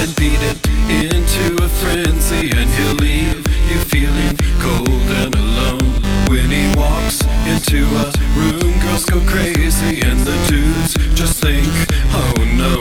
and beat it into a frenzy, and he'll leave you feeling cold and alone. When he walks into a room, girls go crazy, and the dudes just think, oh no.